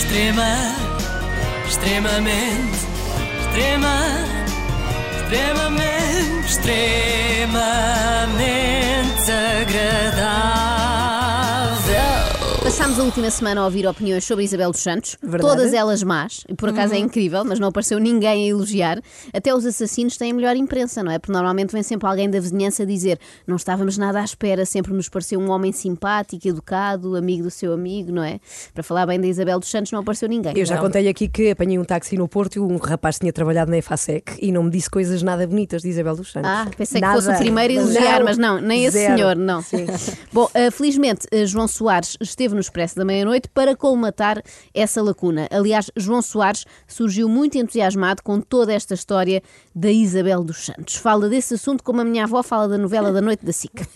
Extrema, extremamente, extrema, extremamente, extremamente agradável. Passámos a última semana a ouvir opiniões sobre Isabel dos Santos, Verdade. todas elas más, e por acaso é incrível, mas não apareceu ninguém a elogiar. Até os assassinos têm a melhor imprensa, não é? Porque normalmente vem sempre alguém da vizinhança dizer não estávamos nada à espera, sempre nos pareceu um homem simpático, educado, amigo do seu amigo, não é? Para falar bem da Isabel dos Santos não apareceu ninguém. Eu já Não. contei aqui que apanhei um táxi no Porto e um rapaz tinha trabalhado na EFASEC e não me disse coisas nada bonitas de Isabel dos Santos. Ah, pensei Nada. que fosse o primeiro a elogiar, Não, mas não, nem esse zero. senhor, não. Sim. Bom, eh, felizmente, eh, João Soares esteve no Expresso da Meia-Noite para colmatar essa lacuna. Aliás, João Soares surgiu muito entusiasmado com toda esta história da Isabel dos Santos. Fala desse assunto como a minha avó fala da novela da noite da SIC.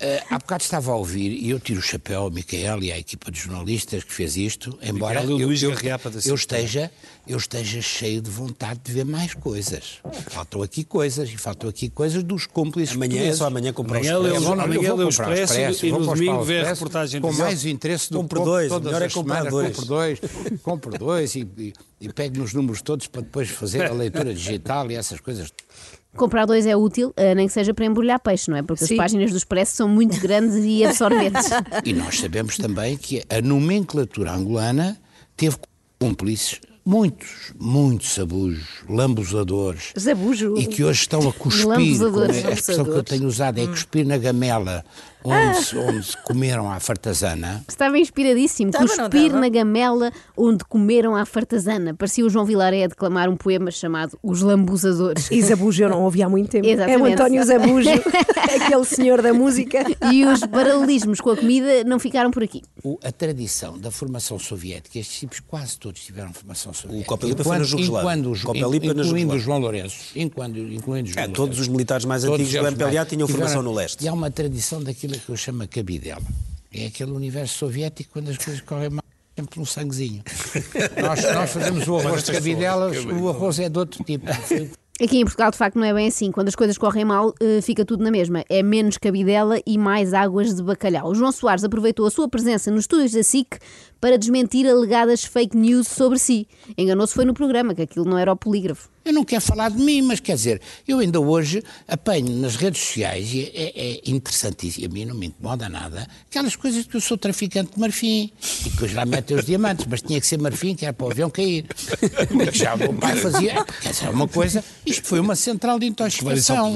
Eh, há bocado estava a ouvir e eu tiro o chapéu ao Micael e à equipa de jornalistas que fez isto, embora Micael eu, eu- eu SIC esteja, eu esteja cheio de vontade de ver mais coisas. Faltam aqui coisas e faltam aqui coisas dos cúmplices Amanhã é portugueses. só amanhã comprar o Amanhã Expresso. eu vou- Amanhã lê o comprar Expresso e vou no o domingo vê a Expresso reportagem com mais interesse do Compre que dois, todas melhor é comprar semanas. dois. Compre dois, compre dois e, e, e pegue nos números todos para depois fazer a leitura digital e essas coisas. Comprar dois é útil, eh, nem que seja para embrulhar peixe, não é? Porque Sim. as páginas do Expresso são muito grandes e absorventes. E nós sabemos também que a nomenclatura angolana teve cúmplices, muitos, muitos abujos, lambusadores, Zabujo. e que hoje estão a cuspir. É- a expressão que eu tenho usado é cuspir na gamela onde, se- onde comeram à fartazana. Estava inspiradíssimo. Estava, Cuspir na gamela onde comeram à fartazana. Parecia o João Vilaré a declamar um poema chamado Os Lambusadores. E Zabujo eu não ouvi há muito tempo. É o Exatamente. António Zabujo, aquele senhor da música. E os paralelismos com a comida não ficaram por aqui. O- a tradição da formação soviética, estes tipos quase todos tiveram formação soviética. Copa Lipa foi na Jugoslávia. incluindo o João Lourenço, incluindo, incluindo o João É, todos Lourenço. os militares mais Todos antigos do MPLA tinham tiveram- formação no leste. E há uma tradição daquilo que eu chamo a cabidela. É aquele universo soviético quando as coisas correm mal. Sempre um sanguezinho. nós, nós fazemos o arroz de cabidelas, o arroz é de outro tipo. Aqui em Portugal, de facto, não é bem assim. Quando as coisas correm mal, eh, fica tudo na mesma. É menos cabidela e mais águas de bacalhau. O João Soares aproveitou a sua presença nos estúdios da SIC para desmentir alegadas fake news sobre si. Enganou-se foi no programa, que aquilo não era o polígrafo. Eu não quero falar de mim, mas quer dizer, eu ainda hoje apanho nas redes sociais, e é, é interessantíssimo, a mim não me incomoda nada, aquelas coisas que eu sou traficante de marfim, e que hoje lá metem os diamantes, mas tinha que ser marfim, que era para o avião cair. E já o meu pai fazia, quer dizer, é uma coisa, isto foi uma central de intoxicação.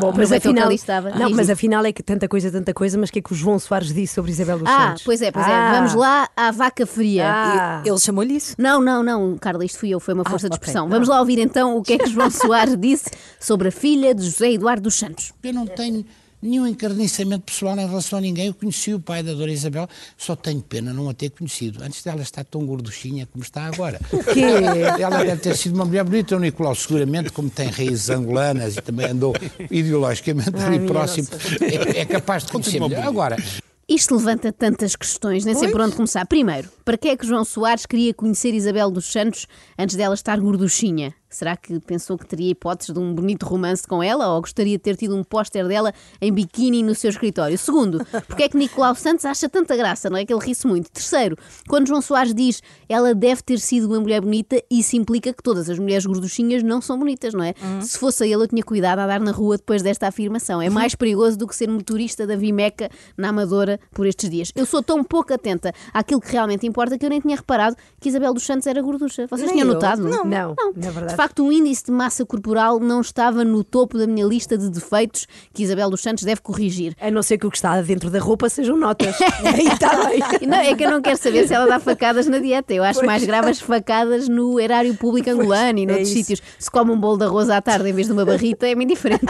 Bom, mas afinal, estava. não, Diz, mas diz. afinal é que tanta coisa, tanta coisa, mas o que é que o João Soares disse sobre Isabel dos Ah, Santos? pois é, pois é. Ah. Vamos lá à vaca fria. Ah. Ele chamou-lhe isso. Não, não, não, Carla, isto fui eu, foi uma força de ok. expressão. Vamos lá ouvir então o que é que João Soares disse sobre a filha de José Eduardo dos Santos. Eu não tenho nenhum encarniçamento pessoal em relação a ninguém. Eu conheci o pai da Dona Isabel, só tenho pena não a ter conhecido. Antes dela estar tão gorduchinha como está agora. quê? Ela deve ter sido uma mulher bonita. O Nicolau, seguramente, como tem raízes angolanas e também andou ideologicamente ali próximo, é, é capaz de conhecer melhor. Agora, Isto levanta tantas questões, nem sei por onde começar. Primeiro, para que é que João Soares queria conhecer Isabel dos Santos antes dela estar gorduchinha? Será que pensou que teria hipóteses de um bonito romance com ela ou gostaria de ter tido um póster dela em biquíni no seu escritório? Segundo, porque é que Nicolau Santos acha tanta graça, não é? Que ele ri-se muito. Terceiro, quando João Soares diz ela deve ter sido uma mulher bonita, isso implica que todas as mulheres gorduchinhas não são bonitas, não é? Se fosse a ele, eu tinha cuidado a dar na rua depois desta afirmação. É mais perigoso do que ser motorista da Vimeca na Amadora por estes dias. Eu sou tão pouco atenta àquilo que realmente importa que eu nem tinha reparado que Isabel dos Santos era gorducha. Vocês Nem tinham eu. notado? Não, não, na verdade. Facto, o índice de massa corporal não estava no topo da minha lista de defeitos que Isabel dos Santos deve corrigir. A não ser que o que está dentro da roupa sejam notas. Aí está bem. Não, é que eu não quero saber se ela dá facadas na dieta. Eu acho mais grave as facadas no erário público angolano e é noutros isso. sítios. Se come um bolo de arroz à tarde em vez de uma barrita, é-me indiferente.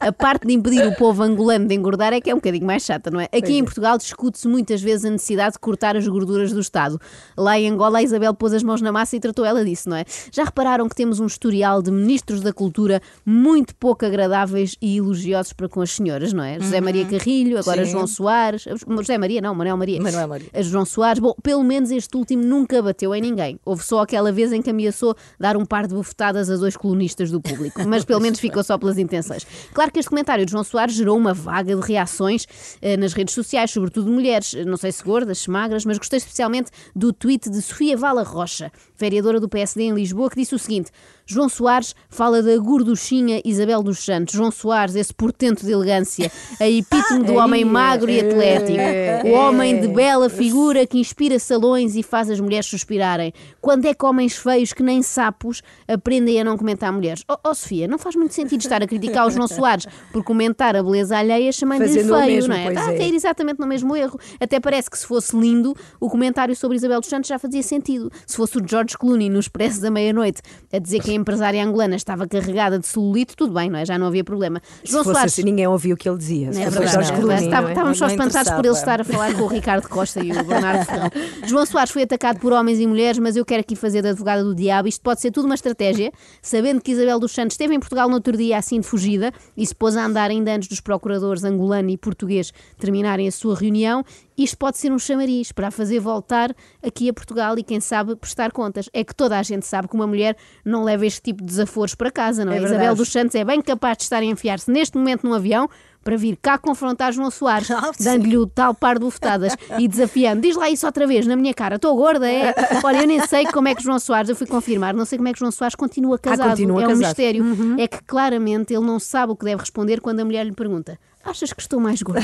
A parte de impedir o povo angolano de engordar é que é um bocadinho mais chata, não é? Aqui em Portugal discute-se muitas vezes a necessidade de cortar as gorduras do Estado. Lá em Angola, a Isabel pôs as mãos na massa e tratou ela disso, não é? Já repararam que temos um historial de ministros da cultura muito pouco agradáveis e elogiosos para com as senhoras, não é? José Maria Carrilho, agora Sim. João Soares, José Maria não, Manuel Maria. Manuel Maria. João Soares, bom, pelo menos este último nunca bateu em ninguém. Houve só aquela vez em que ameaçou dar um par de bufetadas a dois colunistas do público, mas pelo menos ficou só pelas intenções. Claro que este comentário de João Soares gerou uma vaga de reações eh, nas redes sociais, sobretudo de mulheres, não sei se gordas, se magras, mas gostei especialmente do tweet de Sofia Vala Rocha, vereadora do PSD em Lisboa, que disse o seguinte: João Soares fala da gorduchinha Isabel dos Santos. João Soares, esse portento de elegância, a epítome do homem magro e atlético, o homem de bela figura que inspira salões e faz as mulheres suspirarem. Quando é que homens feios que nem sapos aprendem a não comentar mulheres? Oh, oh, Sofia, não faz muito sentido estar a criticar o João Soares por comentar a beleza alheia chamando-lhe feio, mesmo, não é? Está a é. cair exatamente no mesmo erro. Até parece que se fosse lindo, o comentário sobre Isabel dos Santos já fazia sentido. Se fosse o George Clooney no Expresso da Meia-Noite a dizer que a empresária angolana estava carregada de celulite, tudo bem, não é? Já não havia problema. Se fosse assim, ninguém ouvia o que ele dizia. Se É verdade, Jorge é Clooney, verdade. não Estava- é? Estávamos só Não espantados por ele estar a falar com o Ricardo Costa e o Bernardo Ferrão. João Soares foi atacado por homens e mulheres, mas eu quero aqui fazer de advogada do diabo. Isto pode ser tudo uma estratégia, sabendo que Isabel dos Santos esteve em Portugal no outro dia assim de fugida e se pôs a andar ainda antes dos procuradores angolano e português terminarem a sua reunião. Isto pode ser um chamariz para a fazer voltar aqui a Portugal e, quem sabe, prestar contas. É que toda a gente sabe que uma mulher não leva este tipo de desaforos para casa, não é? É Isabel dos Santos é bem capaz de estar a enfiar-se neste momento num avião para vir cá confrontar João Soares, Ah, dando-lhe o tal par de bufetadas e desafiando. Diz lá isso outra vez na minha cara, estou gorda, é? Olha, eu nem sei como é que João Soares, eu fui confirmar, não sei como é que João Soares continua casado. continua é um casado. mistério. É que claramente ele não sabe o que deve responder quando a mulher lhe pergunta: Achas que estou mais gorda?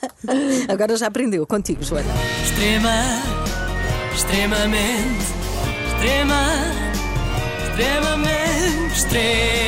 Agora já aprendeu contigo, Joana. Extrema, extremamente, extrema, extremamente, extremamente